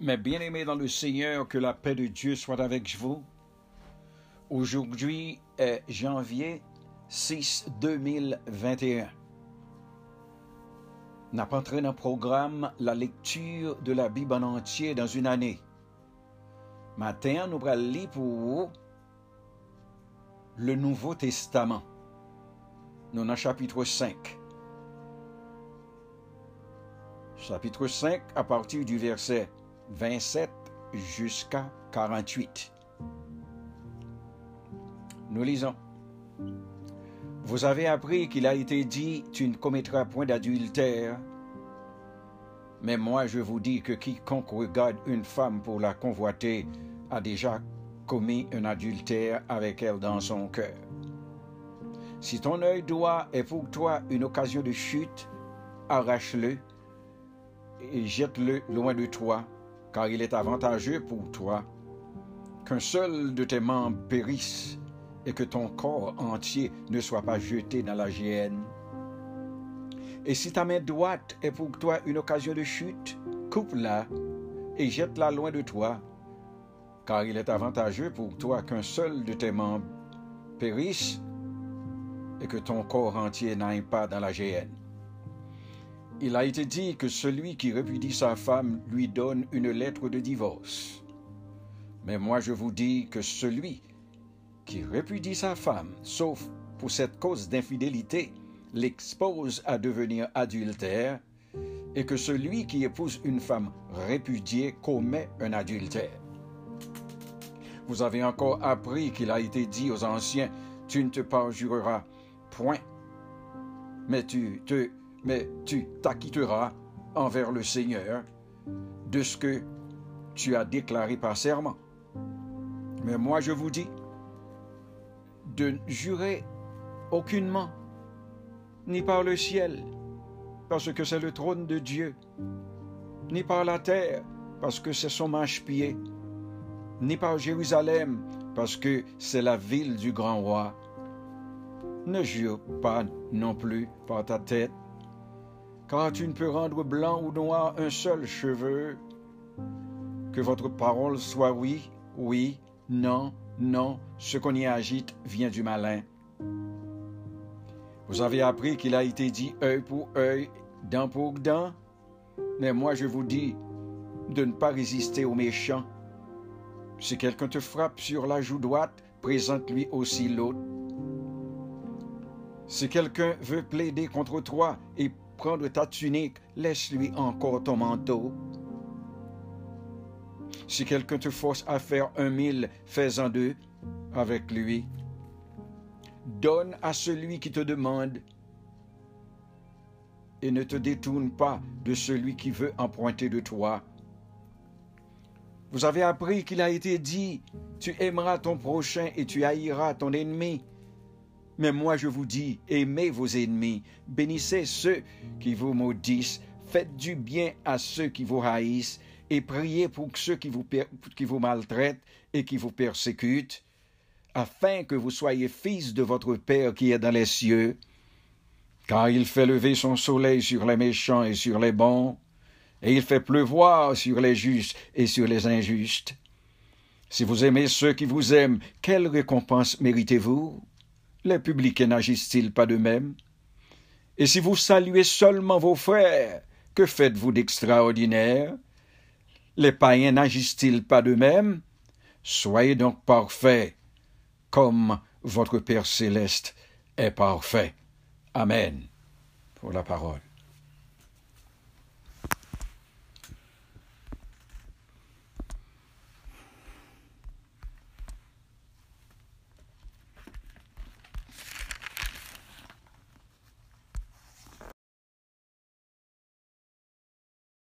Mes bien-aimés dans le Seigneur, que la paix de Dieu soit avec vous. Aujourd'hui est janvier 6 2021. N'a pas entré dans le programme la lecture de la Bible en entier dans une année. Matin, nous allons lire pour le Nouveau Testament. Nous dans chapitre 5. Chapitre 5 à partir du verset 27 jusqu'à 48. Nous lisons. Vous avez appris qu'il a été dit, tu ne commettras point d'adultère. Mais moi je vous dis que quiconque regarde une femme pour la convoiter a déjà commis un adultère avec elle dans son cœur. Si ton œil droit est pour toi une occasion de chute, arrache-le et jette-le loin de toi car il est avantageux pour toi qu'un seul de tes membres périsse et que ton corps entier ne soit pas jeté dans la géhenne. Et si ta main droite est pour toi une occasion de chute, coupe-la et jette-la loin de toi, car il est avantageux pour toi qu'un seul de tes membres périsse et que ton corps entier n'aille pas dans la géhenne. Il a été dit que celui qui répudie sa femme lui donne une lettre de divorce. Mais moi je vous dis que celui qui répudie sa femme, sauf pour cette cause d'infidélité, l'expose à devenir adultère, et que celui qui épouse une femme répudiée commet un adultère. Vous avez encore appris qu'il a été dit aux anciens, tu ne te parjureras point, mais tu te mais tu t'acquitteras envers le Seigneur de ce que tu as déclaré par serment. Mais moi je vous dis de jurer aucunement, ni par le ciel, parce que c'est le trône de Dieu, ni par la terre, parce que c'est son manche-pied, ni par Jérusalem, parce que c'est la ville du grand roi. Ne jure pas non plus par ta tête, car tu ne peux rendre blanc ou noir un seul cheveu. Que votre parole soit oui, oui, non, non, ce qu'on y agite vient du malin. Vous avez appris qu'il a été dit œil pour œil, dent pour dent, mais moi je vous dis de ne pas résister aux méchants. Si quelqu'un te frappe sur la joue droite, présente-lui aussi l'autre. Si quelqu'un veut plaider contre toi et prendre ta tunique, laisse-lui encore ton manteau. Si quelqu'un te force à faire un mille, fais-en deux avec lui. Donne à celui qui te demande et ne te détourne pas de celui qui veut emprunter de toi. Vous avez appris qu'il a été dit, tu aimeras ton prochain et tu haïras ton ennemi. Mais moi je vous dis, aimez vos ennemis, bénissez ceux qui vous maudissent, faites du bien à ceux qui vous haïssent, et priez pour ceux qui vous, qui vous maltraitent et qui vous persécutent, afin que vous soyez fils de votre Père qui est dans les cieux, car il fait lever son soleil sur les méchants et sur les bons, et il fait pleuvoir sur les justes et sur les injustes. Si vous aimez ceux qui vous aiment, quelle récompense méritez-vous? Les publicains n'agissent-ils pas de même? Et si vous saluez seulement vos frères, que faites-vous d'extraordinaire? Les païens n'agissent-ils pas de même? Soyez donc parfaits, comme votre Père céleste est parfait. Amen. Pour la parole.